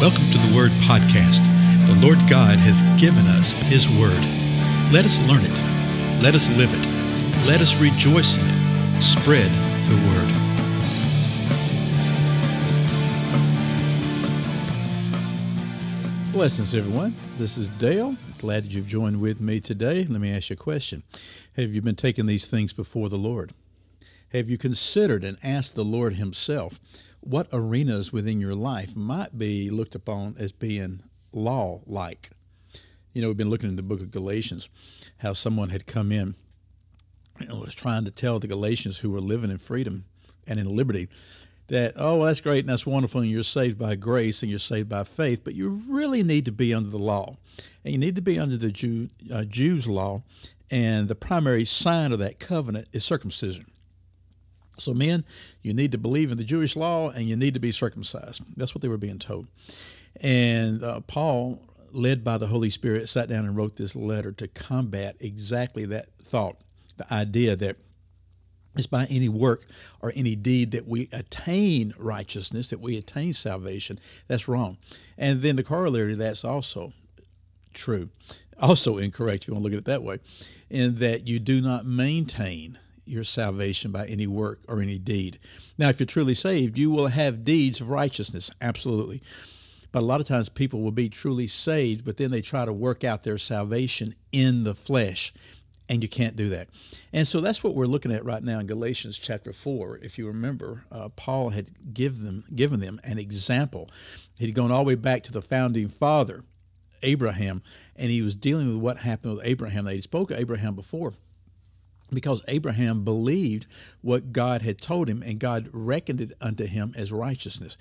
Welcome to the Word Podcast. The Lord God has given us His Word. Let us learn it. Let us live it. Let us rejoice in it. Spread the Word. Blessings, everyone. This is Dale. Glad that you've joined with me today. Let me ask you a question. Have you been taking these things before the Lord? Have you considered and asked the Lord Himself what arenas within your life might be looked upon as being law like? You know, we've been looking in the book of Galatians how someone had come in and was trying to tell the Galatians who were living in freedom and in liberty that, oh, well, that's great and that's wonderful, and you're saved by grace and you're saved by faith, but you really need to be under the law. And you need to be under the Jew, uh, Jews' law, and the primary sign of that covenant is circumcision. So, men, you need to believe in the Jewish law and you need to be circumcised. That's what they were being told. And uh, Paul, led by the Holy Spirit, sat down and wrote this letter to combat exactly that thought, the idea that it's by any work or any deed that we attain righteousness, that we attain salvation. That's wrong. And then the corollary that's also true, also incorrect, if you want to look at it that way, in that you do not maintain your salvation by any work or any deed. Now, if you're truly saved, you will have deeds of righteousness, absolutely. But a lot of times people will be truly saved, but then they try to work out their salvation in the flesh and you can't do that. And so that's what we're looking at right now in Galatians chapter 4. If you remember, uh, Paul had give them, given them an example. He'd gone all the way back to the founding father, Abraham, and he was dealing with what happened with Abraham. They spoke of Abraham before because Abraham believed what God had told him, and God reckoned it unto him as righteousness.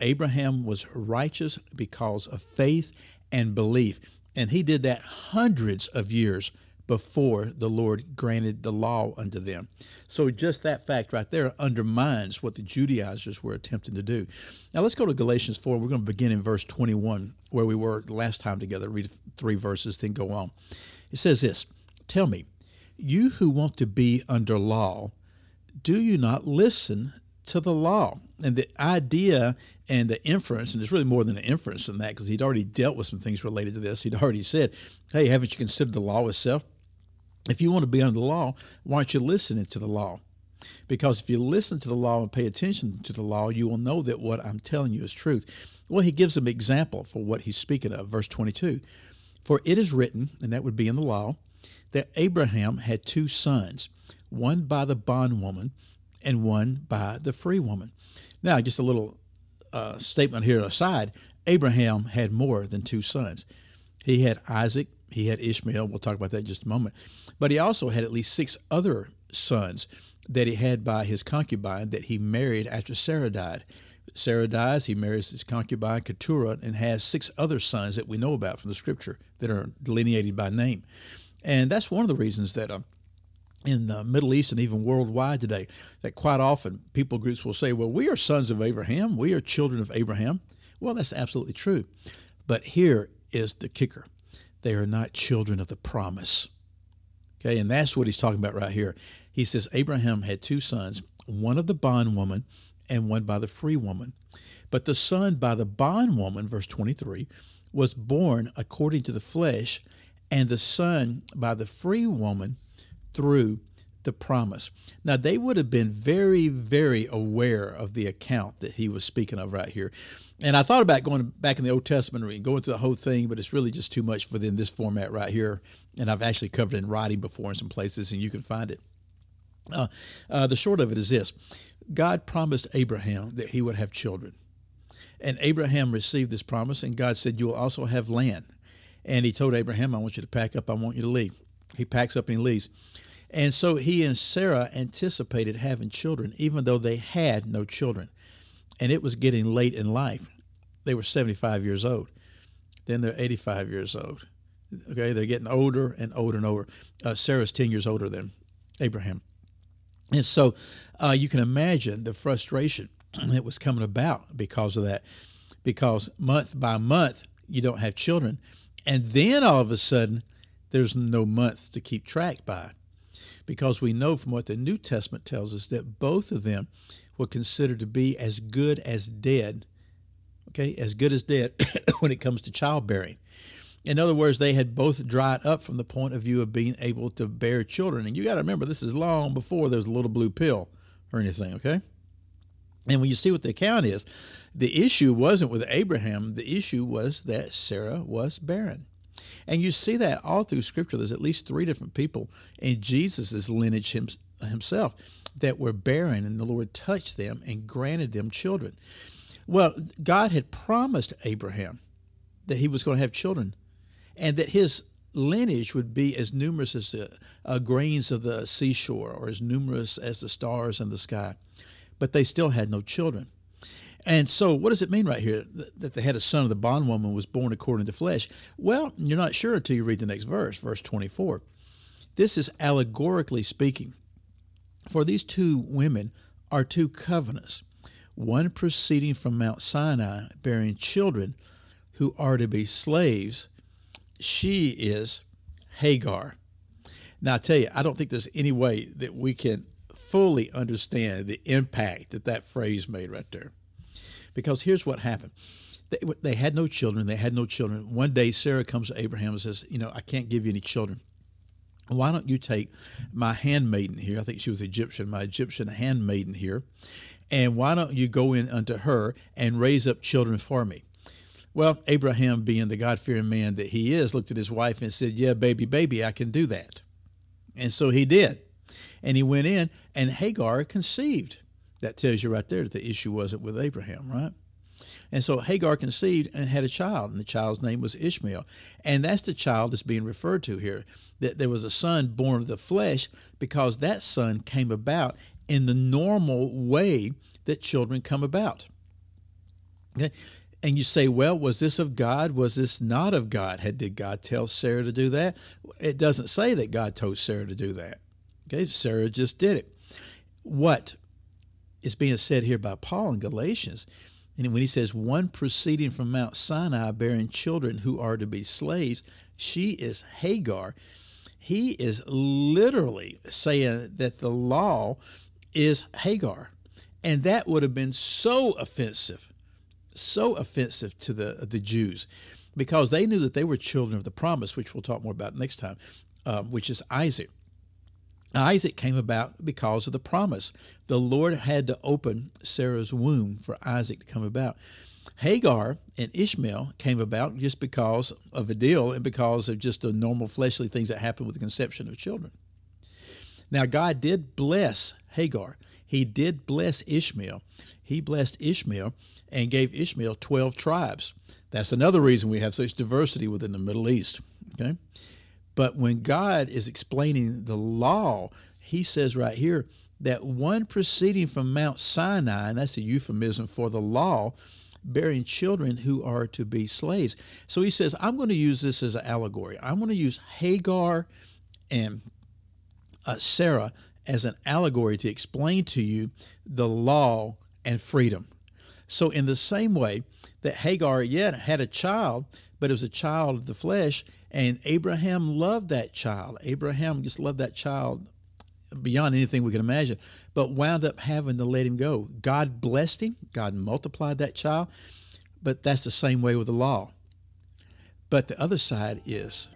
Abraham was righteous because of faith and belief, and he did that hundreds of years before the Lord granted the law unto them. So just that fact right there undermines what the Judaizers were attempting to do. Now let's go to Galatians 4. We're going to begin in verse 21, where we were last time together, read three verses, then go on. It says this Tell me, you who want to be under law, do you not listen to the law? And the idea and the inference, and it's really more than an inference than that, because he'd already dealt with some things related to this. He'd already said, Hey, haven't you considered the law itself? if you want to be under the law, why aren't you listening to the law? Because if you listen to the law and pay attention to the law, you will know that what I'm telling you is truth. Well, he gives an example for what he's speaking of, verse 22. For it is written, and that would be in the law, that Abraham had two sons, one by the bondwoman and one by the free woman. Now, just a little uh, statement here aside Abraham had more than two sons. He had Isaac, he had Ishmael. We'll talk about that in just a moment. But he also had at least six other sons that he had by his concubine that he married after Sarah died. Sarah dies, he marries his concubine Keturah and has six other sons that we know about from the scripture that are delineated by name. And that's one of the reasons that uh, in the Middle East and even worldwide today, that quite often people groups will say, well, we are sons of Abraham, we are children of Abraham. Well, that's absolutely true. But here is the kicker they are not children of the promise. Okay, and that's what he's talking about right here. He says Abraham had two sons, one of the bondwoman and one by the free woman. But the son by the bondwoman, verse 23, was born according to the flesh, and the son by the free woman through the promise. Now, they would have been very, very aware of the account that he was speaking of right here. And I thought about going back in the Old Testament and going through the whole thing, but it's really just too much within this format right here. And I've actually covered in writing before in some places, and you can find it. Uh, uh, the short of it is this God promised Abraham that he would have children. And Abraham received this promise, and God said, You will also have land. And he told Abraham, I want you to pack up, I want you to leave. He packs up and he leaves. And so he and Sarah anticipated having children, even though they had no children and it was getting late in life. They were 75 years old. Then they're 85 years old. Okay, they're getting older and older and older. Uh, Sarah's 10 years older than Abraham. And so uh, you can imagine the frustration that was coming about because of that. Because month by month, you don't have children. And then all of a sudden, there's no months to keep track by. Because we know from what the New Testament tells us that both of them were considered to be as good as dead okay, as good as dead when it comes to childbearing. In other words, they had both dried up from the point of view of being able to bear children. And you got to remember, this is long before there was a little blue pill or anything, okay? And when you see what the account is, the issue wasn't with Abraham, the issue was that Sarah was barren. And you see that all through Scripture. There's at least three different people in Jesus' lineage himself that were barren, and the Lord touched them and granted them children. Well, God had promised Abraham that he was going to have children and that his lineage would be as numerous as the uh, grains of the seashore or as numerous as the stars in the sky. But they still had no children. And so, what does it mean right here that they had a son of the bondwoman was born according to flesh? Well, you're not sure until you read the next verse, verse 24. This is allegorically speaking. For these two women are two covenants one proceeding from Mount Sinai, bearing children who are to be slaves. She is Hagar. Now, I tell you, I don't think there's any way that we can fully understand the impact that that phrase made right there. Because here's what happened. They, they had no children. They had no children. One day, Sarah comes to Abraham and says, You know, I can't give you any children why don't you take my handmaiden here? I think she was Egyptian, my Egyptian handmaiden here, and why don't you go in unto her and raise up children for me? Well, Abraham, being the God fearing man that he is, looked at his wife and said, Yeah, baby, baby, I can do that. And so he did. And he went in, and Hagar conceived. That tells you right there that the issue wasn't with Abraham, right? And so Hagar conceived and had a child, and the child's name was Ishmael. And that's the child that's being referred to here. That there was a son born of the flesh because that son came about in the normal way that children come about. Okay? And you say, well, was this of God? Was this not of God? Had did God tell Sarah to do that? It doesn't say that God told Sarah to do that. Okay, Sarah just did it. What is being said here by Paul in Galatians, and when he says one proceeding from Mount Sinai bearing children who are to be slaves, she is Hagar. He is literally saying that the law is Hagar. And that would have been so offensive, so offensive to the, the Jews because they knew that they were children of the promise, which we'll talk more about next time, uh, which is Isaac. Isaac came about because of the promise. The Lord had to open Sarah's womb for Isaac to come about. Hagar and Ishmael came about just because of a deal and because of just the normal fleshly things that happen with the conception of children. Now, God did bless Hagar. He did bless Ishmael. He blessed Ishmael and gave Ishmael 12 tribes. That's another reason we have such diversity within the Middle East. Okay? But when God is explaining the law, he says right here that one proceeding from Mount Sinai, and that's a euphemism for the law, bearing children who are to be slaves. So he says, I'm going to use this as an allegory. I'm going to use Hagar and uh, Sarah as an allegory to explain to you the law and freedom. So, in the same way that Hagar yet had a child, but it was a child of the flesh, and Abraham loved that child. Abraham just loved that child beyond anything we can imagine, but wound up having to let him go. God blessed him, God multiplied that child, but that's the same way with the law. But the other side is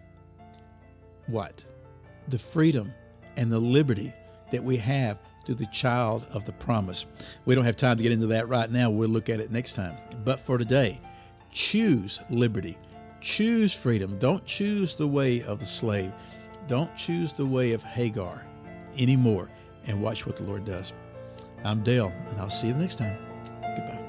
what? The freedom and the liberty that we have through the child of the promise. We don't have time to get into that right now. We'll look at it next time. But for today, choose liberty. Choose freedom. Don't choose the way of the slave. Don't choose the way of Hagar anymore. And watch what the Lord does. I'm Dale, and I'll see you next time. Goodbye.